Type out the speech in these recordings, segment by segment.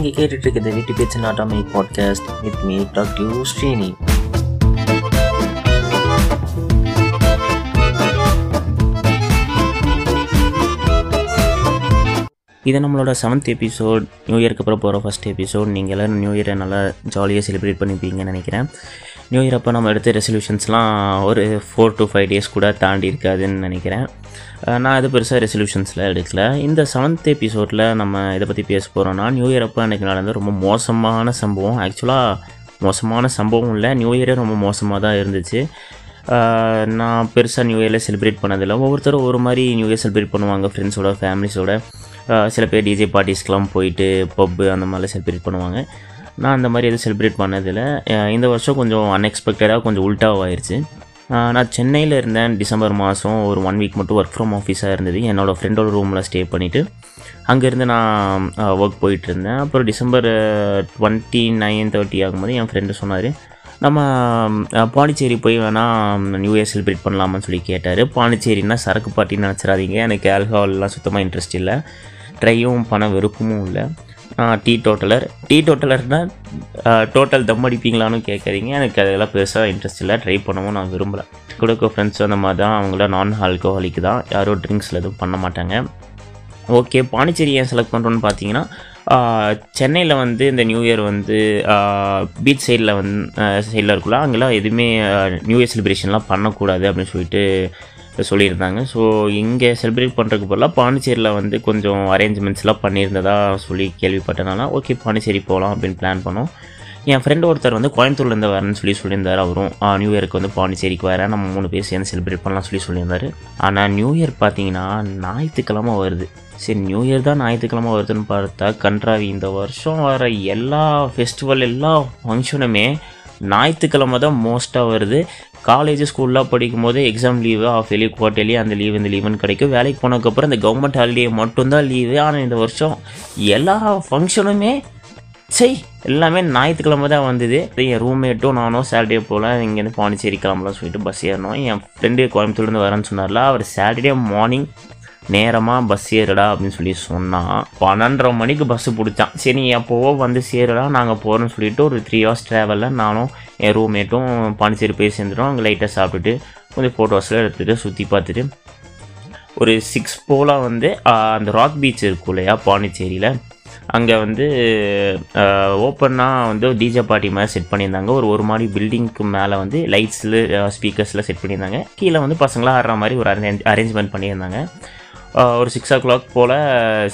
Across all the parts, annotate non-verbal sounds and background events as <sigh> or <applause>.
நீங்கள் கேட்டுட்டு இருக்கிறது வீட்டு பேச்சு நாட்டாமை podcast with me doctor Sreeni இது நம்மளோட செவன்த் எபிசோட் நியூ இயர்க்கு அப்புறம் போகிற ஃபஸ்ட் எபிசோட் நீங்கள் எல்லோரும் நியூ இயரை நல்லா ஜாலியாக செலிப்ரேட் பண்ணிப்பீங்கன்னு நினைக்கிறேன். நியூ இயர் அப்போ நம்ம எடுத்த ரெசல்யூஷன்ஸ்லாம் ஒரு ஃபோர் டு ஃபைவ் டேஸ் கூட தாண்டி இருக்காதுன்னு நினைக்கிறேன். நான் இது பெருசாக ரெசல்யூஷன்ஸில் எடுக்கல. இந்த செவன்த் எபிசோடில் நம்ம இதை பற்றி பேச போகிறோன்னா நியூ இயர் அப்போ எனக்கு நடந்த ரொம்ப மோசமான சம்பவம். ஆக்சுவலாக மோசமான சம்பவம் இல்லை. நியூ இயரே ரொம்ப மோசமாக தான் இருந்துச்சு. நான் பெருசாக நியூ இயரில் செலிப்ரேட் பண்ணதில்லை. ஒவ்வொருத்தரும் ஒரு மாதிரி நியூ இயர் செலிப்ரேட் பண்ணுவாங்க ஃப்ரெண்ட்ஸோட ஃபேமிலிஸோட சில பேர் டிஜே பார்ட்டிஸ்க்கெலாம் போயிட்டு பப்பு அந்த மாதிரிலாம் செலிப்ரேட் பண்ணுவாங்க. நான் அந்த மாதிரி எதுவும் செலிப்ரேட் பண்ணதில்லை. இந்த வருஷம் கொஞ்சம் அன்எக்ஸ்பெக்டடாக கொஞ்சம் உல்ட்டாவாயிருச்சு ஆஹ் நான் சென்னையில் இருந்தேன் டிசம்பர் மாதம் ஒரு ஒன் வீக் மட்டும் ஒர்க் ஃப்ரம் ஆஃபீஸாக இருந்தது. என்னோடய ஃப்ரெண்டோட ரூமில் ஸ்டே பண்ணிவிட்டு அங்கேருந்து நான் ஒர்க் போயிட்டு இருந்தேன். அப்புறம் டிசம்பர் டுவெண்ட்டி நைன் தேர்ட்டி ஆகும்போது என் ஃப்ரெண்டு சொன்னார் நம்ம பாண்டிச்சேரி போய் வேணால் நியூ இயர் செலிப்ரேட் பண்ணலாமான்னு சொல்லி கேட்டார். பாண்டிச்சேரின்னா சரக்கு பார்ட்டின்னு நினச்சிடாதீங்க. எனக்கு ஆல்கஹால்லாம் சுத்தமாக இன்ட்ரெஸ்ட் இல்லை. ட்ரையும் பண விருப்பமும் இல்லை. Tea totaller. டீ டோட்டலர்னால் டோட்டல் தம் அடிப்பீங்களான்னு கேட்குறீங்க எனக்கு அதெல்லாம் பெருசாக இன்ட்ரெஸ்ட் இல்லை. ட்ரை பண்ணவும் நான் விரும்பலை. கொடுக்க ஃப்ரெண்ட்ஸ் அந்த மாதிரி தான் அவங்கள நான் ஆல்கோஹாலிக் தான் யாரும் ட்ரிங்க்ஸில் எதுவும் பண்ண மாட்டாங்க. ஓகே பாண்டிச்சேரி ஏன் செலக்ட் பண்ணுறோன்னு பார்த்தீங்கன்னா சென்னையில் வந்து இந்த நியூ இயர் வந்து பீச் சைடில் வந்து சைடில் இருக்குல்ல அங்கெல்லாம் எதுவுமே நியூ இயர் செலிப்ரேஷன்லாம் பண்ணக்கூடாது அப்படின்னு சொல்லிட்டு சொல்லியிருந்தாங்க. ஸோ இங்கே செலிப்ரேட் பண்ணுறதுக்கு பதிலாக பாண்டிச்சேரியில் வந்து கொஞ்சம் அரேஞ்ச்மெண்ட்ஸ்லாம் பண்ணியிருந்ததா சொல்லி கேள்விப்பட்டனால ஓகே பாண்டிச்சேரி போகலாம் அப்படின்னு பிளான் பண்ணோம். என் ஃப்ரெண்ட் ஒருத்தர் வந்து கோயம்புத்தூர்லேருந்து வரேன்னு சொல்லி சொல்லியிருந்தார் அவரும். நியூ இயருக்கு வந்து பாண்டிச்சேரிக்கு வரேன். நம்ம மூணு பேர் சேர்ந்து செலிப்ரேட் பண்ணலாம் சொல்லி சொல்லியிருந்தாரு. ஆனால் நியூ இயர் பார்த்தீங்கன்னா ஞாயிற்றுக்கிழமை வருது. சரி நியூ இயர் தான் ஞாயிற்றுக்கிழமை வருதுன்னு பார்த்தா கன்றாவி இந்த வருஷம் வர எல்லா ஃபெஸ்டிவல் எல்லா ஃபங்க்ஷனுமே ஞாயிற்றுக்கிழமை தான் மோஸ்ட்டாக வருது. காலேஜ் ஸ்கூல்லாம் படிக்கும் போது exam leave off leave quarterly அந்த லீவ் இந்த லீவுன்னு கிடைக்கும். வேலைக்கு போனதுக்கப்புறம் இந்த கவர்மெண்ட் ஹாலிடே மட்டும்தான் லீவு ஆனால் இந்த வருஷம் எல்லா ஃபங்க்ஷனுமே சரி எல்லாமே ஞாயிற்றுக்கிழமை தான் வந்தது. என் ரூம்மேட்டும் நானும் சாட்டர்டே போல் இங்கேருந்து பாண்டிச்சேரி கிளம்பலாம் சொல்லிட்டு பஸ் ஏறணும். என் ஃப்ரெண்டு கோயம்புத்தூர்லேருந்து வரேன்னு சொன்னார்ல. அவர் சாட்டர்டே மார்னிங் நேரமாக பஸ் ஏறுடா அப்படின்னு சொல்லி சொன்னான் பன்னெண்டரை மணிக்கு பஸ்ஸு பிடிச்சான். சரி நீ எப்போவோ வந்து சேருடா நாங்கள் போகிறோம்னு சொல்லிட்டு ஒரு த்ரீ ஹவர்ஸ் ட்ராவலில் நானும் என் ரூம்மேட்டும் பாண்டிச்சேரி போய் சேர்ந்துடும் அங்கே லைட்டாக சாப்பிட்டுட்டு கொஞ்சம் ஃபோட்டோஸ்லாம் எடுத்துகிட்டு சுற்றி பார்த்துட்டு. ஒரு சிக்ஸ் போல் வந்து அந்த ராக் பீச் இருக்கும் இல்லையா பாண்டிச்சேரியில்? அங்கே வந்து ஓப்பனாக வந்து டிஜே பார்ட்டி மாதிரி செட் பண்ணியிருந்தாங்க. ஒரு ஒரு மாதிரி பில்டிங்க்கு மேலே வந்து லைட்ஸில் ஸ்பீக்கர்ஸில் செட் பண்ணியிருந்தாங்க. கீழே வந்து பசங்களாம் ஆடுற மாதிரி ஒரு அரேஞ்ச் அரேஞ்ச்மெண்ட் பண்ணியிருந்தாங்க. ஒரு சிக்ஸ் ஓ கிளாக் போல்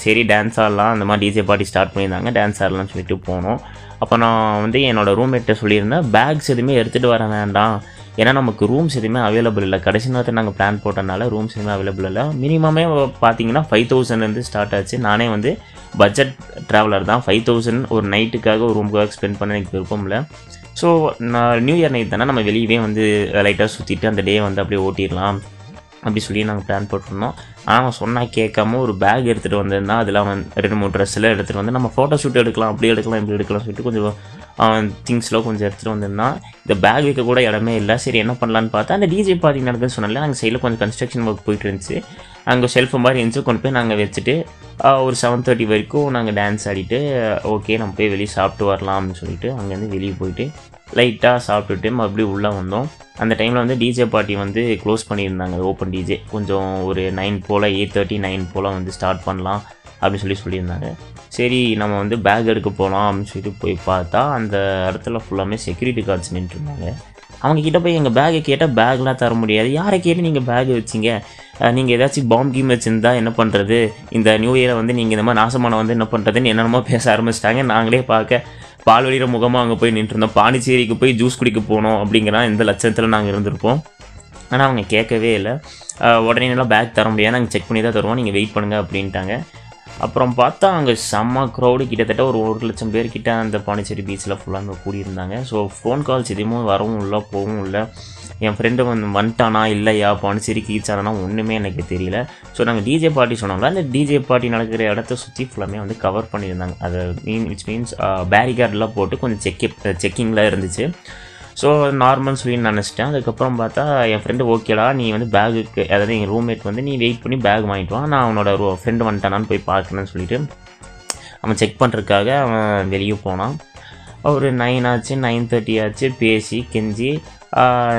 சரி டான்ஸ் ஆடலாம் அந்த மாதிரி டிஜே பார்ட்டி ஸ்டார்ட் பண்ணியிருந்தாங்க. டான்ஸ் ஆடலாம்னு சொல்லிட்டு போனோம். அப்போ நான் வந்து என்னோடய ரூம்மேட்டை சொல்லியிருந்தேன் பேக்ஸ் எதுவுமே எடுத்துகிட்டு வர வேண்டாம். ஏன்னா நமக்கு ரூம்ஸ் எதுவுமே அவைலபிள் இல்லை. கடைசி நேரத்தில் நாங்கள் பிளான் போட்டனால ரூம்ஸ் எதுவுமே அவைலபிள் இல்லை. மினிமமே பார்த்தீங்கன்னா ஃபைவ் தௌசண்ட்லேருந்து ஸ்டார்ட் ஆச்சு. நானே வந்து பட்ஜெட் ட்ராவலர் தான். ஃபைவ் தௌசண்ட் ஒரு நைட்டுக்காக ஒரு ரூமுக்காக ஸ்பெண்ட் பண்ண எனக்கு விருப்பம் இல்லை. ஸோ நான் நியூ இயர் நைட் தானே நம்ம வெளியவே வந்து லைட்டாக சுற்றிட்டு அந்த டே வந்து அப்படியே ஓட்டிடலாம். அப்படி சொல்லி நாங்கள் பிளான் போட்டிருந்தோம். ஆனால் அவன் சொன்னால் கேட்காம ஒரு பேக் எடுத்துகிட்டு வந்திருந்தா அதில் அவன் ரெண்டு மூணு ட்ரெஸ்ஸில் எடுத்துகிட்டு வந்து நம்ம ஃபோட்டோ ஷூட் எடுக்கலாம் அப்படி எடுக்கலாம் இப்படி எடுக்கலாம் சொல்லிட்டு கொஞ்சம் அவன் திங்ஸ்லாம் கொஞ்சம் எடுத்துகிட்டு வந்திருந்தான் இந்த பேக் வைக்க கூட இடமே இல்லை. சரி என்ன பண்ணலான்னு பார்த்தா அந்த டிஜே பார்ட்டி நடக்குன்னு சொன்னால அங்கே சைடில் கொஞ்சம் கன்ஸ்ட்ரக்ஷன் ஒர்க் போயிட்டு இருந்துச்சு. அங்கே ஷெல்ஃப் மாதிரி இருந்துச்சு கொண்டு போய் நாங்கள் வச்சுட்டு ஒரு செவன் தேர்ட்டி வரைக்கும் நாங்கள் டான்ஸ் ஆடிட்டு ஓகே நம்ம போய் வெளியே சாப்பிட்டு வரலாம் அப்படின்னு சொல்லிட்டு அங்கேருந்து வெளியே போயிட்டு லைட்டாக சாப்பிட்டுட்டு மறுபடியும் உள்ளே வந்தோம். அந்த டைமில் வந்து டிஜே பார்ட்டி வந்து க்ளோஸ் பண்ணியிருந்தாங்க. ஓப்பன் டிஜே கொஞ்சம் ஒரு நைன் போல் எயிட் தேர்ட்டி நைன் போல் வந்து ஸ்டார்ட் பண்ணலாம் அப்படின்னு சொல்லி சொல்லியிருந்தாங்க. சரி நம்ம வந்து பேக் எடுக்க போகலாம் அப்படின்னு சொல்லிட்டு போய் பார்த்தா அந்த இடத்துல ஃபுல்லாமே செக்யூரிட்டி கார்ட்ஸ் நின்றுருந்தாங்க. அவங்க கிட்ட போய் எங்கள் பேக்கை கேட்டால் பேக்லாம் தர முடியாது. யாரை கேட்டு நீங்கள் பேக் வச்சிங்க? நீங்கள் ஏதாச்சும் பாம் கீம் வச்சுருந்தா என்ன பண்ணுறது இந்த நியூ இயரை வந்து நீங்கள் இந்த மாதிரி நாசமான வந்து என்ன பண்ணுறதுன்னு என்னென்னமோ பேச ஆரம்பிச்சிட்டாங்க. நாங்களே பார்க்க பால் முகமாக அங்கே போய் நின்றுருந்தோம். பாண்டிச்சேரிக்கு போய் ஜூஸ் குடிக்க போனோம் அப்படிங்கிற இந்த லட்சத்தில் நாங்கள் இருந்திருப்போம். ஆனால் அவங்க கேட்கவே இல்லை. உடனே எல்லாம் பேக் தர முடியாது. நாங்கள் செக் பண்ணி தான் தருவோம். நீங்கள் வெயிட் பண்ணுங்கள் அப்படின்ட்டாங்க. அப்புறம் பார்த்தா அங்கே செம்ம க்ரௌடு கிட்டத்தட்ட ஒரு ஒரு லட்சம் பேர்கிட்ட அந்த பாண்டிச்சேரி பீச்சில் ஃபுல்லாக அங்கே கூடியிருந்தாங்க. ஸோ ஃபோன் கால்ஸ் எதுவுமே வரவும் இல்லை போகவும் இல்லை. என் ஃப்ரெண்டு வந்து வந்துட்டானா இல்லையா போன ரீச் ஆனானா ஒன்றுமே எனக்கு தெரியல. ஸோ நாங்கள் டிஜே பார்ட்டி சொன்னாங்களா அந்த டிஜே பார்ட்டி நடக்கிற இடத்த சுற்றி ஃபுல்லாமே வந்து கவர் பண்ணியிருந்தாங்க. அது மீன் விச் மீன்ஸ் பேரிகார்டெலாம் போட்டு கொஞ்சம் செக் செக்கிங்லாம் இருந்துச்சு. ஸோ நார்மல் சொல்லி நினச்சிட்டேன். அதுக்கப்புறம் பார்த்தா என் ஃப்ரெண்டு ஓகேடா நீ வந்து பேகுக்கு அதாவது எங்கள் ரூம்மேட் வந்து நீ வெயிட் பண்ணி பேக் வாங்கிட்டு வா நான் அவனோட ஃப்ரெண்டு வந்துட்டானான்னு போய் பார்க்கணும்னு சொல்லிட்டு அவன் செக் பண்ணுறதுக்காக அவன் வெளியே போனான். ஒரு நைன் ஆச்சு நைன் தேர்ட்டி ஆச்சு பேசி கெஞ்சி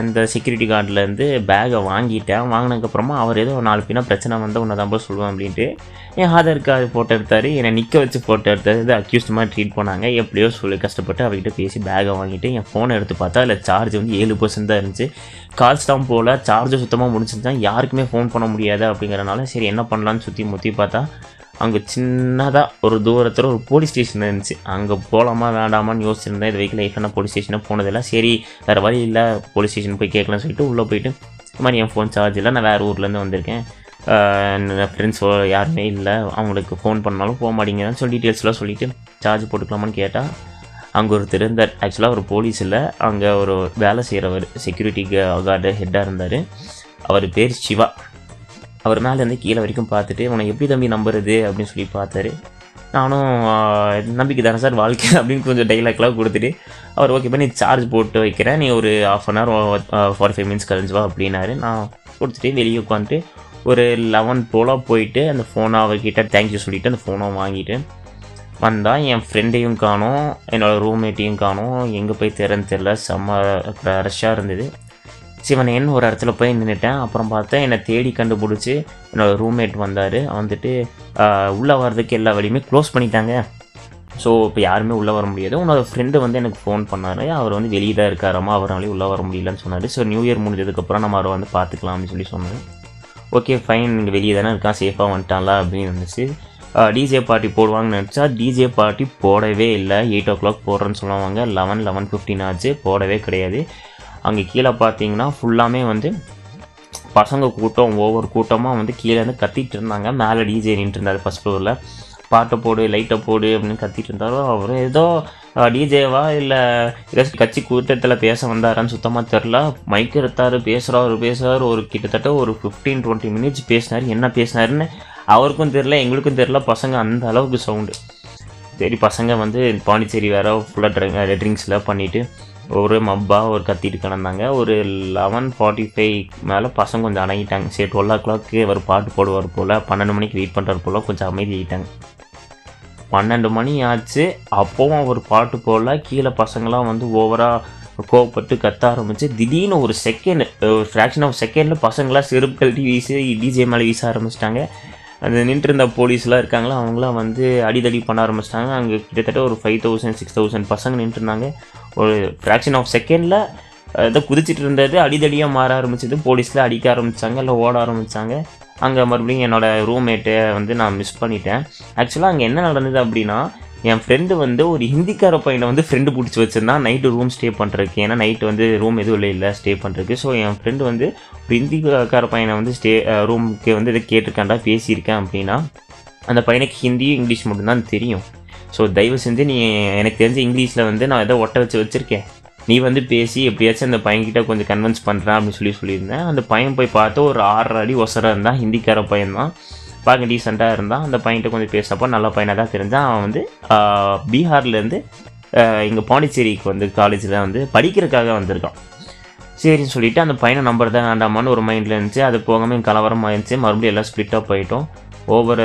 இந்த செக்யூரிட்டி கார்டுலேருந்து பேகை வாங்கிட்டேன். வாங்கினதுக்கப்புறமா அவர் ஏதோ நாலு பின்னா பிரச்சனை வந்து உன்னை தான் போய் சொல்லுவேன் அப்படின்ட்டு என் ஆதார் கார்டு ஃபோட்டோ எடுத்தார். என்னை நிற்க வச்சு ஃபோட்டோ எடுத்தார். இது அக்யூஸ்ட் மாதிரி ட்ரீட் பண்ணாங்க. எப்படியோ சொல்லி கஷ்டப்பட்டு அவர்கிட்ட பேசி பேகை வாங்கிட்டு என் ஃபோனை எடுத்து பார்த்தா அதில் சார்ஜ் வந்து ஏழு பர்சன்ட் தான் இருந்துச்சு. கால்ஸ் தான் போகல சார்ஜ் சுத்தமாக முடிச்சிருந்தான் யாருக்குமே ஃபோன் பண்ண முடியாது அப்படிங்கிறனால சரி என்ன பண்ணலான்னு சுற்றி முற்றி பார்த்தா அங்கே சின்னதாக ஒரு தூரத்தில் ஒரு போலீஸ் ஸ்டேஷன் இருந்துச்சு. அங்கே போகலாமா வேண்டாமான்னு யோசிச்சிருந்தேன். இது வரைக்கும் லைஃப்பில் நான் போலீஸ் ஸ்டேஷனாக போனதில்லை. சரி வேறு வழி இல்லை. போலீஸ் ஸ்டேஷன் போய் கேட்கலாம்னு சொல்லிட்டு உள்ளே போயிட்டு இந்த மாதிரி என் ஃபோன் சார்ஜ் இல்லை. நான் வேறு ஊர்லேருந்து வந்திருக்கேன். ஃப்ரெண்ட்ஸ் யாருமே இல்லை. அவங்களுக்கு ஃபோன் பண்ணாலும் போக மாட்டேங்கிறான்னு சொல்லி டீட்டெயில்ஸ்லாம் சொல்லிவிட்டு சார்ஜ் போட்டுக்கலாமான்னு கேட்டால் அங்கே ஒருத்தர் இருந்தார். ஆக்சுவலாக ஒரு போலீஸ் இல்லை. அங்கே ஒரு வேலை செய்கிறவர் செக்யூரிட்டி கார்டு ஹெட்டாக இருந்தார். அவர் பேர் சிவா. அவர் மேலேருந்து கீழே வரைக்கும் பார்த்துட்டு உன்னை எப்படி தம்பி நம்புறது? அப்படின்னு சொல்லி பார்த்தாரு. நானும் நம்பிக்கை தானே சார் வாழ்க்கை? <laughs> அப்படின்னு கொஞ்சம் டைலாக்லாம் கொடுத்துட்டு அவர் ஓகே பண்ணி சார்ஜ் போட்டு வைக்கிறேன் நீ ஒரு half an hour forty five minutes கழிஞ்சு வா அப்படின்னாரு. நான் கொடுத்துட்டு வெளியே உட்காந்துட்டு ஒரு லெவன் போல் போயிட்டு அந்த ஃபோனை அவர்கிட்ட தேங்க்யூ சொல்லிவிட்டு அந்த ஃபோனை வாங்கிட்டு வந்தால் என் ஃப்ரெண்டையும் காணோம் என்னோடய ரூம்மேட்டையும் காணோம். எங்கே போய் தேரன்னு தெரில செம்ம ரஷ்ஷாக இருந்தது. சிவனேன்னு ஒரு இடத்துல போய் நின்றுட்டேன் அப்புறம் பார்த்தா என்னை தேடி கண்டுபிடிச்சி என்னோடய ரூம்மேட் வந்தார். வந்துட்டு உள்ளே வர்றதுக்கு எல்லா வழியுமே க்ளோஸ் பண்ணிட்டாங்க. ஸோ இப்போ யாருமே உள்ளே வர முடியாது. உன்னோட ஃப்ரெண்டு வந்து எனக்கு ஃபோன் பண்ணார். அவர் வந்து வெளியே தான் இருக்காராமா? அவராலையும் உள்ளே வர முடியலன்னு சொன்னார். ஸோ நியூ இயர் முடிஞ்சதுக்கப்புறம் நம்ம அவரை வந்து பார்த்துக்கலாம்னு சொல்லி சொன்னார். ஓகே ஃபைன் இங்கே வெளியே தானே இருக்கான். சேஃபாக வந்துட்டான்ல அப்படின்னு இருந்துச்சு. டிஜே பார்ட்டி போடுவாங்கன்னு நினச்சா டிஜே பார்ட்டி போடவே இல்லை. எயிட் ஓ கிளாக் போடுறேன்னு சொல்லுவாங்க. லெவன் லெவன் ஃபிஃப்டின் ஆச்சு. போடவே கிடையாது. அங்கே கீழே பார்த்தீங்கன்னா ஃபுல்லாமே வந்து பசங்க கூட்டம் ஒவ்வொரு கூட்டமாக வந்து கீழே இருந்து கத்திட்டு இருந்தாங்க. மேலே டிஜே நின்றுருந்தார் இருந்தார் ஃபஸ்ட் ஃப்ளோரில் பாட்டை போடு லைட்டை போடு அப்படின்னு கத்திட்டு இருந்தாரோ அவர். ஏதோ டிஜேவா இல்லை ஏதாச்சும் கட்சி கூட்டத்தில் பேச வந்தாரான்னு சுத்தமாக தெரில மைக் எடுத்தார் பேசுகிறாரு பேசுகிறாரு ஒரு கிட்டத்தட்ட ஒரு ஃபிஃப்டீன் டுவெண்ட்டி மினிட்ஸ் பேசினார். என்ன பேசினாருன்னு அவருக்கும் தெரில எங்களுக்கும் தெரில பசங்க அந்த அளவுக்கு சவுண்டு சரி பசங்க வந்து பாண்டிச்சேரி வேறு ஃபுல்லாக ட்ரிங் ட்ரிங்க்ஸில் பண்ணிவிட்டு ஒரு மப்பா ஒரு கத்திட்டு கிடந்தாங்க. ஒரு லெவன் ஃபார்ட்டி ஃபைவ் மேலே பசங்க கொஞ்சம் அணங்கிட்டாங்க சரி டுவெல் ஓ கிளாக்கு அவர் பாட்டு போடுவார் போல் பன்னெண்டு மணிக்கு வெயிட் பண்ணுறாரு போல் கொஞ்சம் அமைதி ஆகிட்டாங்க பன்னெண்டு மணி ஆச்சு. அப்போவும் அவர் பாட்டு போடல கீழே பசங்களாம் வந்து ஓவராக கோவப்பட்டு கத்த ஆரம்பிச்சு திடீர்னு ஒரு செகண்ட் ஒரு ஃப்ராக்ஷன் ஆஃப் செகண்டில் பசங்களாம் செருப்பு கழட்டி வீசி டிஜே மேலே வீச ஆரம்பிச்சிட்டாங்க. அந்த நின்று இருந்த போலீஸ்லாம் இருக்காங்களா அவங்களாம் வந்து அடிதடி பண்ண ஆரம்பிச்சிட்டாங்க. அங்கே கிட்டத்தட்ட ஒரு ஃபைவ் தௌசண்ட் சிக்ஸ் தௌசண்ட் பசங்க நின்றுருந்தாங்க. ஒரு ஃப்ராக்ஷன் ஆஃப் செகண்டில் ஏதோ குதிச்சிட்டு இருந்தது அடிதடியாக மாற ஆரம்பிச்சது. போலீஸில் அடிக்க ஆரம்பித்தாங்க இல்லை ஓட ஆரம்பித்தாங்க அங்கே மறுபடியும் என்னோடய ரூம்மேட்டை வந்து நான் மிஸ் பண்ணிட்டேன். ஆக்சுவலாக அங்கே என்ன நடந்தது அப்படின்னா என் ஃப்ரெண்டு வந்து ஒரு ஹிந்திக்கார பையனை வந்து ஃப்ரெண்டு பிடிச்சி வச்சுருந்தான் நைட்டு ரூம் ஸ்டே பண்ணுறதுக்கு ஏன்னா நைட்டு வந்து ரூம் எதுவும் இல்லை இல்லை ஸ்டே பண்ணுறதுக்கு ஸோ என் ஃப்ரெண்டு வந்து ஒரு ஹிந்திக்கார பையனை வந்து ஸ்டே ரூமுக்கு வந்து இதை கேட்டிருக்காண்டா பேசியிருக்கேன் அப்படின்னா அந்த பையனுக்கு ஹிந்தியும் இங்கிலீஷ் மட்டும்தான் தெரியும். ஸோ தயவு செஞ்சு நீ எனக்கு தெரிஞ்ச இங்கிலீஷில் வந்து நான் ஏதோ ஒட்ட வச்சு வச்சுருக்கேன். நீ வந்து பேசி எப்படியாச்சும் அந்த பையன்கிட்ட கொஞ்சம் கன்வின்ஸ் பண்ணுறேன் அப்படின்னு சொல்லி சொல்லியிருந்தேன். அந்த பையன் போய் பார்த்து ஒரு ஆறரை அடி ஒசரம் இருந்தான். ஹிந்திக்கார பையன் தான் பார்க்க டீசெண்டாக இருந்தான். அந்த பையன்கிட்ட கொஞ்சம் பேசுகிறப்போ நல்ல பையனாக தான் தெரிஞ்சான். அவன் வந்து பீகார்லேருந்து இங்கே பாண்டிச்சேரிக்கு வந்து காலேஜில் வந்து படிக்கிறதுக்காக வந்திருக்கான். சரின்னு சொல்லிட்டு அந்த பையனை நம்பர் தான் வேண்டாமான்னு ஒரு மைண்டில் இருந்துச்சு. அது போகாமல் கலவரமாக இருந்துச்சு மறுபடியும் எல்லாம் ஸ்பிட்டாக போயிட்டோம். ஓவர்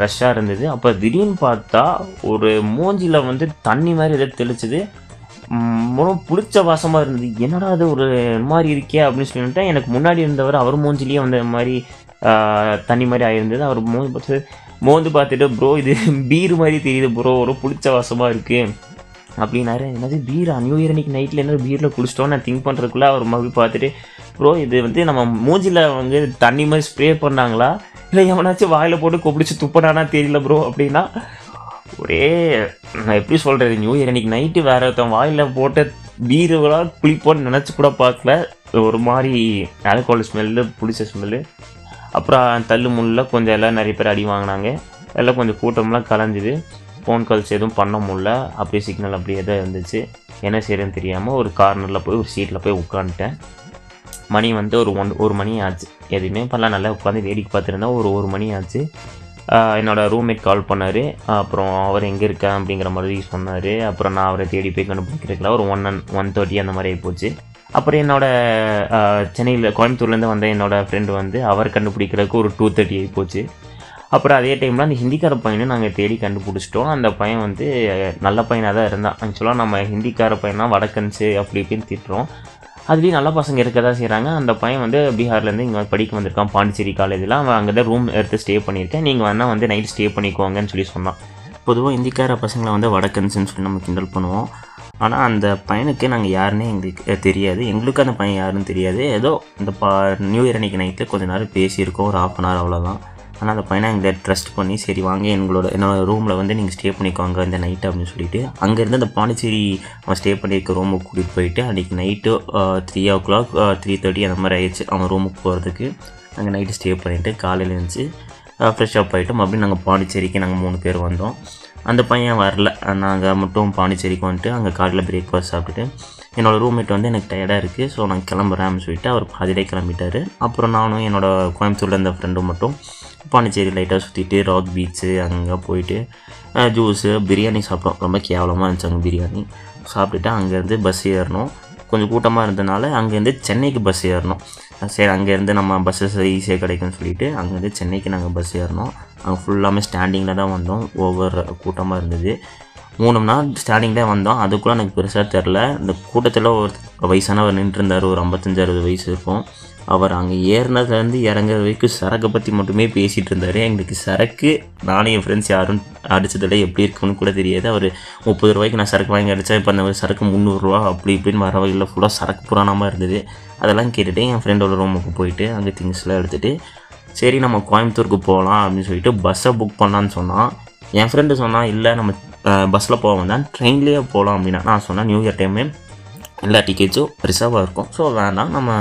ரஷ்ஷாக இருந்தது. அப்போ திடீர்னு பார்த்தா ஒரு மூஞ்சியில் வந்து தண்ணி மாதிரி எதோ தெளிச்சது. ரொம்ப புளிச்ச வாசமாக இருந்தது. என்னடா அது ஒரு மாதிரி இருக்கே அப்படின்னு சொல்லிட்டு எனக்கு முன்னாடி இருந்தவர் அவர் மூஞ்சிலேயே வந்து இந்த மாதிரி தண்ணி மாதிரி ஆயிருந்தது. அவர் மோந்து பார்த்து மோந்து பார்த்துட்டு ப்ரோ இது பீர் மாதிரி தெரியுது ப்ரோ ஒரு புளிச்ச வாசமாக இருக்குது அப்படின்னாரு. என்னது பீரா? நியூ இயர் அன்னைக்கு நைட்டில் என்ன பீரில் குளிச்சிட்டோம் நான் திங்க் பண்ணுறதுக்குள்ளே அவர் மறுபடியும் பார்த்துட்டு ப்ரோ இது வந்து நம்ம மூஞ்சியில் வந்து தண்ணி மாதிரி ஸ்ப்ரே பண்ணாங்களா? இல்லை எவனாச்சும் வாயில் போட்டு கொப்பிடிச்சு துப்பினானா தெரியல ப்ரோ அப்படின்னா ஒரே நான் எப்படி சொல்கிறது நியூ இயர் அன்னைக்கு நைட்டு வேற ஒருத்தன் வாயில் போட்ட பீருவெல்லாம் குளிப்போன்னு நினச்சி கூட பார்க்கல. ஒரு மாதிரி ஆல்கோஹால் ஸ்மெல்லு புளிச்ச ஸ்மெல்லு அப்புறம் தள்ளு முள்ளில் கொஞ்சம் எல்லாம் நிறைய பேர் அடி வாங்கினாங்க. எல்லாம் கொஞ்சம் கூட்டம்லாம் கலைஞ்சிது. ஃபோன் கால்ஸ் எதுவும் பண்ண முடில அப்படியே சிக்னல் அப்படியே தான் இருந்துச்சு என்ன செய்யறதுன்னு தெரியாமல் ஒரு கார்னரில் போய் ஒரு சீட்டில் போய் உட்காந்துட்டேன். மணி வந்து ஒரு ஒன் ஒரு மணி ஆச்சு. எதுவுமே பண்ணலாம் நல்லா உட்காந்து வேடிக்கை பார்த்துருந்தா ஒரு ஒரு மணி ஆச்சு. என்னோடய என்னோட ரூம்மேட் கால் பண்ணார். அப்புறம் அவர் எங்கே இருக்கேன் அப்படிங்கிற மாதிரி சொன்னார். அப்புறம் நான் அவரை தேடி போய் கண்டுபிடிக்கிறதுக்குலாம் ஒரு ஒன் அண்ட் ஒன் தேர்ட்டி அந்த மாதிரி ஆகிப்போச்சு அப்புறம் என்னோடய சென்னையில் கோயம்புத்தூர்லேருந்து வந்த என்னோடய ஃப்ரெண்டு வந்து அவர் கண்டுபிடிக்கிறதுக்கு ஒரு டூ தேர்ட்டி ஆகிப்போச்சு அப்புறம் அதே டைமில் அந்த ஹிந்திக்கார பையனை நாங்கள் தேடி கண்டுபிடிச்சிட்டோம். அந்த பையன் வந்து நல்ல பையனாக தான் இருந்தான் ஆக்சுவலாக நம்ம ஹிந்திக்கார பையனா வடக்கன்ஸு அப்படி இப்படின்னு திட்டுறோம். அதுலேயும் நல்ல பசங்க இருக்க தான் செய்கிறாங்க அந்த பையன் வந்து பீகார்லேருந்து இங்கே படிக்க வந்திருக்கான். பாண்டிச்சேரி காலேஜில் அவன் அங்கே தான் ரூம் எடுத்து ஸ்டே பண்ணியிருக்கேன். நீங்கள் வேணால் வந்து நைட் ஸ்டே பண்ணிக்கோங்கன்னு சொல்லி சொன்னான். பொதுவாக இந்திக்கார பசங்களை வந்து வடக்கன்ஸ்ன்னு சொல்லி நம்ம கிண்டல் பண்ணுவோம். ஆனால் அந்த பையனுக்கு நாங்கள் யாருன்னே எங்களுக்கு தெரியாது. எங்களுக்கு அந்த பையன் யாருன்னு தெரியாது. ஏதோ இந்த பா நியூ இயர் அன்னைக்கு நைட்டில் கொஞ்ச நேரம் பேசியிருக்கோம். ஒரு ஹாஃப் அன் ஹவர் அவ்வளோதான் ஆனால் அந்த பையனை எங்களை ட்ரஸ்ட் பண்ணி சரி வாங்க எங்களோட என்னோட ரூமில் வந்து நீங்கள் ஸ்டே பண்ணிக்கோங்க இந்த நைட்டு அப்படின்னு சொல்லிட்டு அங்கேருந்து அந்த பாண்டிச்சேரி அவன் ஸ்டே பண்ணியிருக்க ரூமுக்கு கூட்டிகிட்டு போயிட்டு அன்றைக்கி night three o'clock three thirty அந்த மாதிரி ஆயிடுச்சு அவன் ரூமுக்கு போகிறதுக்கு அங்கே நைட்டு ஸ்டே பண்ணிவிட்டு காலையில் எழுந்துச்சு ஃப்ரெஷ் அப் ஆகிட்டோம் மறுபடியும் நாங்கள் பாண்டிச்சேரிக்கு நாங்கள் மூணு பேர் வந்தோம். அந்த பையன் வரல நாங்கள் மட்டும் பாண்டிச்சேரிக்கு வந்துட்டு அங்கே காலையில் பிரேக்ஃபாஸ்ட் சாப்பிட்டுட்டு என்னோடய ரூம்மேட் வந்து எனக்கு டயர்டாக இருக்குது ஸோ நான் கிளம்புறேன் சொல்லிட்டு அவர் பாதிலே கிளம்பிட்டார். அப்புறம் நானும் என்னோடய கோயம்புத்தூரில் இருந்த ஃப்ரெண்டும் மட்டும் பாண்டிச்சேரி லைட்டாக சுற்றிட்டு ராக் பீச்சு அங்கே போயிட்டு ஜூஸு பிரியாணி சாப்பிட்டோம். ரொம்ப கேவலமாக இருந்துச்சு அங்கே பிரியாணி. சாப்பிட்டுட்டு அங்கேருந்து பஸ் ஏறணும். கொஞ்சம் கூட்டமாக இருந்தனால அங்கேருந்து சென்னைக்கு பஸ் ஏறணும். சரி அங்கேருந்து நம்ம பஸ்ஸஸ் ஈஸியாக கிடைக்கும்னு சொல்லிட்டு அங்கேருந்து சென்னைக்கு நாங்கள் பஸ் ஏறினோம் அங்கே ஃபுல்லாமே ஸ்டாண்டிங்கில் தான் வந்தோம். ஓவர் கூட்டமாக இருந்தது. மூணு மணி நேரம் தான் வந்தோம். அதுக்குள்ளே எனக்கு பெருசாக தெரில இந்த கூட்டத்தில் ஒரு வயசானவர் நின்றுருந்தார். ஒரு ஐம்பத்தஞ்சு அறுபது வயசு இருக்கும். அவர் அங்கே ஏறினதுலேருந்து இறங்குற வரைக்கும் சரக்கை பற்றி மட்டுமே பேசிகிட்டு இருந்தார். எங்களுக்கு சரக்கு நானும் என் ஃப்ரெண்ட்ஸ் யாரும் அடித்ததில் எப்படி இருக்குன்னு கூட தெரியாது. அவர் முப்பது ரூபாய்க்கு நான் சரக்கு வாங்கி அடித்தேன் இப்போ அந்த சரக்கு முந்நூறுரூவா அப்படி இப்படின்னு வர வகையில் ஃபுல்லாக சரக்கு புராணமாக இருந்தது. அதெல்லாம் கேட்டுட்டு என் ஃப்ரெண்டோட ரூமுக்கு போயிட்டு அங்கே திங்ஸ்லாம் எடுத்துகிட்டு சரி நம்ம கோயம்புத்தூருக்கு போகலாம் அப்படின்னு சொல்லிட்டு பஸ்ஸை புக் பண்ணலான்னு சொன்னான். என் ஃப்ரெண்டு சொன்னால் இல்லை நம்ம பஸ்ஸில் போக வந்தேன் ட்ரெயின்லேயே போகலாம் அப்படின்னா நான் சொன்னேன் நியூ இயர் டைமே எல்லா டிக்கெட்ஸும் ரிசர்வாக இருக்கும். ஸோ வேண்டாம் நம்ம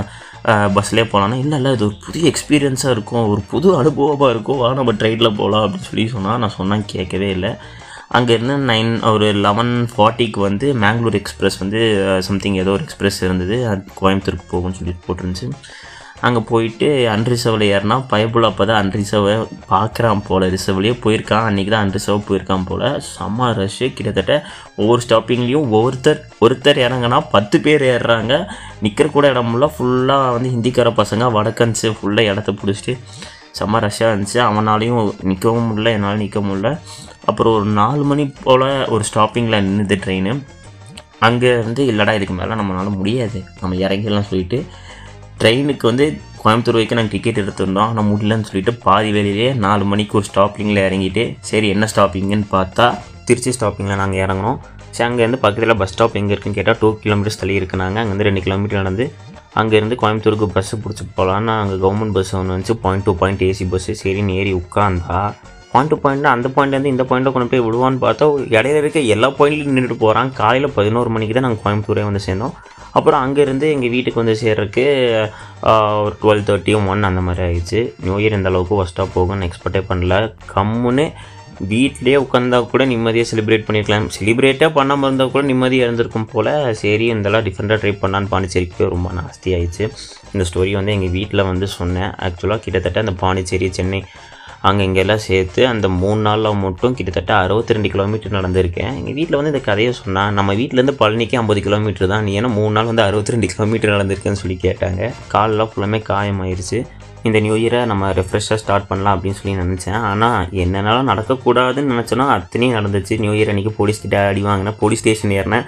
பஸ்லேயே போகலான்னா இல்லை இல்லை இது ஒரு புதிய எக்ஸ்பீரியன்ஸாக இருக்கும். ஒரு புது அனுபவமாக இருக்கும். வா நம்ம ட்ரெயினில் போகலாம் அப்படின்னு சொல்லி சொன்னால் நான் சொன்னேன் கேட்கவே இல்லை. அங்கேருந்து நைன் ஒரு லெவன் ஃபார்ட்டிக்கு வந்து மேங்களூர் எக்ஸ்பிரஸ் வந்து சம்திங் ஏதோ ஒரு எக்ஸ்பிரஸ் இருந்தது. அது கோயம்புத்தூருக்கு போகும்னு சொல்லி போட்டுருந்துச்சு. அங்கே போயிட்டு அன்ரிசர்வில் ஏறினா பைபிள் அப்போ தான் அன்ரிசர்வை பார்க்குறான் போல் ரிசர்வ்லேயே போயிருக்கான். அன்றைக்கி தான் அன்ரிசர்வ் போயிருக்கான் போல். செம்ம ரஷ்ஷு கிட்டத்தட்ட ஒவ்வொரு ஸ்டாப்பிங்லேயும் ஒவ்வொருத்தர் ஒருத்தர் இறங்கினா பத்து பேர் ஏறுறாங்க. நிற்கிற கூட இடமெல்லாம் ஃபுல்லாக வந்து ஹிந்திக்கார பசங்க வடக்கன்ஸு ஃபுல்லாக இடத்த பிடிச்சிட்டு செம்ம ரஷ்ஷாக இருந்துச்சு. அவனாலையும் நிற்கவும் முடியல என்னால் நிற்க முடியல. அப்புறம் ஒரு நாலு மணி போல் ஒரு ஸ்டாப்பிங்கில் நின்றுது ட்ரெயின் அங்கே வந்து இல்லைடா இதுக்கு மேலே நம்மளால முடியாது. நம்ம இறங்கிடலாம் சொல்லிட்டு ட்ரெயினுக்கு வந்து கோயம்புத்தூர் வரைக்கும் நாங்கள் டிக்கெட் எடுத்திருந்தோம். ஆனால் முடியலன்னு சொல்லிட்டு பாதி வேலையிலே நாலு மணிக்கு ஒரு ஸ்டாப்பிங்கில் இறங்கிட்டு சரி என்ன ஸ்டாப்பிங்குன்னு பார்த்தா திருச்சி ஸ்டாப்பிங்கில் நாங்கள் இறங்கினோம். சரி அங்கேருந்து பக்கத்தில் பஸ் ஸ்டாப் எங்கே இருக்குன்னு கேட்டால் டூ கிலோமீட்டர்ஸ் தள்ளி இருக்குனாங்க. அங்கேருந்து ரெண்டு கிலோமீட்டர் நடந்து அங்கேருந்து கோயம்புத்தூருக்கு பஸ்ஸு பிடிச்சி போகலான்னு அங்கே கவர்மெண்ட் பஸ் ஒன்று வந்துச்சு. Point to point AC bus சரின்னு ஏறி உட்காந்தா பாயிண்ட் டு பாயிண்ட் அந்த பாயிண்ட்லேருந்து இந்த பாயிண்ட்டை கொண்டு போய் விடுவான்னு பார்த்தா இடையில இருக்க எல்லா பாயிண்ட்லையும் நின்றுட்டு போகிறான் காலையில் பதினோரு மணிக்கு தான் நாங்கள் கோயம்புத்தூரே வந்து சேர்ந்தோம். அப்புறம் அங்கேருந்து எங்கள் வீட்டுக்கு வந்து சேர்றதுக்கு ஒரு டுவெல் தேர்ட்டியும் ஒன் அந்த மாதிரி ஆகிடுச்சு நியூ இயர் இந்த அளவுக்கு ஒஸ்ட்டாக போகும்னு எக்ஸ்பெக்டே பண்ணல. கம்முன்னு வீட்லேயே உட்காந்தா கூட நிம்மதியாக செலிப்ரேட் பண்ணியிருக்கலாம் செலிப்ரேட்டே பண்ணாமல் இருந்தால் கூட நிம்மதியாக இருந்திருக்கும் போல். சரி இதெல்லாம் டிஃப்ரெண்ட்டாக ட்ரை பண்ணான்னு பாண்டிச்சேரிக்கு போய் ரொம்ப நாஸ்தி ஆயிடுச்சு இந்த ஸ்டோரி வந்து எங்கள் வீட்டில் வந்து சொன்னேன். ஆக்சுவலாக கிட்டத்தட்ட அந்த பாண்டிச்சேரி சென்னை அங்கே இங்கெல்லாம் சேர்த்து அந்த மூணு நாளில் மட்டும் கிட்டத்தட்ட அறுபத்தி ரெண்டு கிலோமீட்டர் நடந்திருக்கேன். எங்கள் வீட்டில் வந்து இந்த கதையை சொன்னால் நம்ம வீட்டிலேருந்து பழனிக்கு ஐம்பது கிலோமீட்டர் தான். நீ ஏன்னா மூணு நாள் வந்து அறுபத்தி ரெண்டு கிலோமீட்டர் நடந்திருக்கேன்னு சொல்லி கேட்டாங்க. காலெலாம் ஃபுல்லாமே காயமாயிருச்சு. இந்த நியூ இயரை நம்ம ரெஃப்ரெஷ்ஷாக ஸ்டார்ட் பண்ணலாம் அப்படின்னு சொல்லி நினச்சேன். ஆனால் என்னென்னாலும் நடக்கக்கூடாதுன்னு நினச்சோன்னா அத்தனையும் நடந்துச்சு. நியூ இயர் அன்றைக்கி போலீஸ் கிட்ட அடி வாங்கினேன். போலீஸ் ஸ்டேஷன் ஏறினேன்.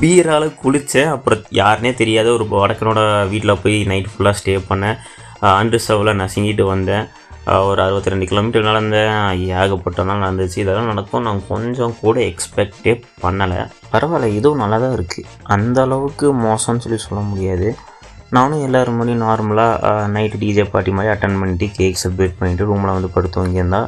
பீரால் குளித்தேன் அப்புறம் யாருனே தெரியாத ஒரு வடக்கனோட வீட்டில் போய் நைட் ஃபுல்லாக ஸ்டே பண்ணேன். அன்ரிசர்வில் நசுங்கிட்டு வந்தேன். ஒரு அறுபத்தி ரெண்டு கிலோமீட்டர் நடந்தேன் ஏகப்பட்ட நாள் நடந்துச்சு. இதெல்லாம் நடக்கும். நான் கொஞ்சம் கூட எக்ஸ்பெக்டே பண்ணலை. பரவாயில்ல இதுவும் நல்லா தான் இருக்குது அந்த அளவுக்கு மோசம்னு சொல்லி சொல்ல முடியாது. நானும் எல்லோரும் முன்னாடியும் நார்மலாக நைட்டு டிஜே பார்ட்டி மாதிரி அட்டன் பண்ணிட்டு கேக் செலிப்ரேட் பண்ணிவிட்டு ரூமில் வந்து படுத்து வாங்கியிருந்தா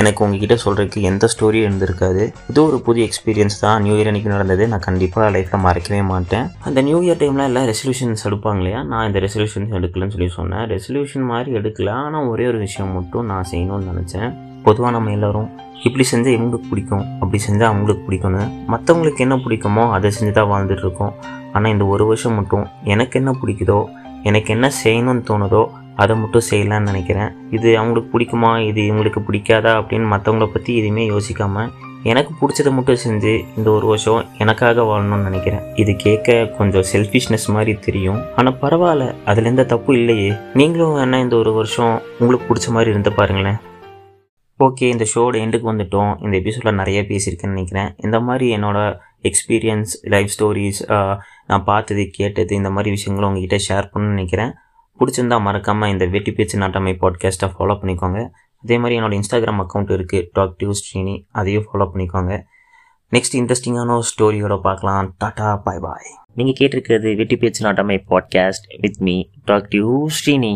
எனக்கு உங்ககிட்ட சொல்கிறதுக்கு எந்த ஸ்டோரியும் இருந்திருக்காது. இது ஒரு புது எக்ஸ்பீரியன்ஸ் தான். நியூ இயர் அன்றைக்கி நடந்தது. நான் கண்டிப்பாக லைஃப்பில் மறக்கவே மாட்டேன். அந்த நியூ இயர் டைமில் எல்லாம் ரெசல்யூஷன்ஸ் எடுப்பாங்க இல்லையா? நான் இந்த ரெசல்யூஷன்ஸ் எடுக்கலன்னு சொல்லி சொன்னேன். ரெசல்யூஷன் மாதிரி எடுக்கல. ஆனால் ஒரே ஒரு விஷயம் மட்டும் நான் செய்யணும்னு நினச்சேன். பொதுவாக நம்ம எல்லோரும் இப்படி செஞ்சால் இவங்களுக்கு பிடிக்கும். அப்படி செஞ்சால் அவங்களுக்கு பிடிக்கும்னு. மற்றவங்களுக்கு என்ன பிடிக்குமோ அதை செஞ்சு தான் வாழ்ந்துட்டுருக்கோம் ஆனால் இந்த ஒரு வருஷம் மட்டும் எனக்கு என்ன பிடிக்குதோ எனக்கு என்ன செய்யணும்னு தோணுதோ அதை மட்டும் செய்யலான்னு நினைக்கிறேன். இது அவங்களுக்கு பிடிக்குமா? இது இவங்களுக்கு பிடிக்காதா? அப்படின்னு மற்றவங்கள பற்றி எதுவுமே யோசிக்காமல் எனக்கு பிடிச்சதை மட்டும் செஞ்சு இந்த ஒரு வருஷம் எனக்காக வாழணும்னு நினைக்கிறேன். இது கேட்க கொஞ்சம் செல்ஃபிஷ்னஸ் மாதிரி தெரியும். ஆனால் பரவாயில்ல அதில் எந்த தப்பு இல்லையே. நீங்களும் வேணால் இந்த ஒரு வருஷம் உங்களுக்கு பிடிச்ச மாதிரி இருந்து பாருங்களேன். ஓகே இந்த ஷோட எண்டுக்கு வந்துட்டோம். இந்த எபிசோடில் நிறைய பேசியிருக்கேன்னு நினைக்கிறேன். இந்த மாதிரி என்னோடய எக்ஸ்பீரியன்ஸ் லைஃப் ஸ்டோரிஸ் நான் பார்த்தது கேட்டது இந்த மாதிரி விஷயங்களும் உங்ககிட்ட ஷேர் பண்ணணும்னு நினைக்கிறேன். பிடிச்சிருந்தா மறக்காமல் இந்த வெட்டி பேச்சு நாட்டமை பாட்காஸ்ட்டை ஃபாலோ பண்ணிக்கோங்க. அதே மாதிரி என்னோடய இன்ஸ்டாகிராம் அக்கௌண்ட் இருக்குது டாக் டியூ ஸ்ரீனி அதையும் ஃபாலோ பண்ணிக்கோங்க. நெக்ஸ்ட் இன்ட்ரெஸ்டிங்கான ஒரு ஸ்டோரியோட பார்க்கலாம். டாட்டா பாய் பாய் நீங்கள் கேட்டிருக்கிறது வெட்டி பேச்சு Nattamai podcast with me doc to Sreeni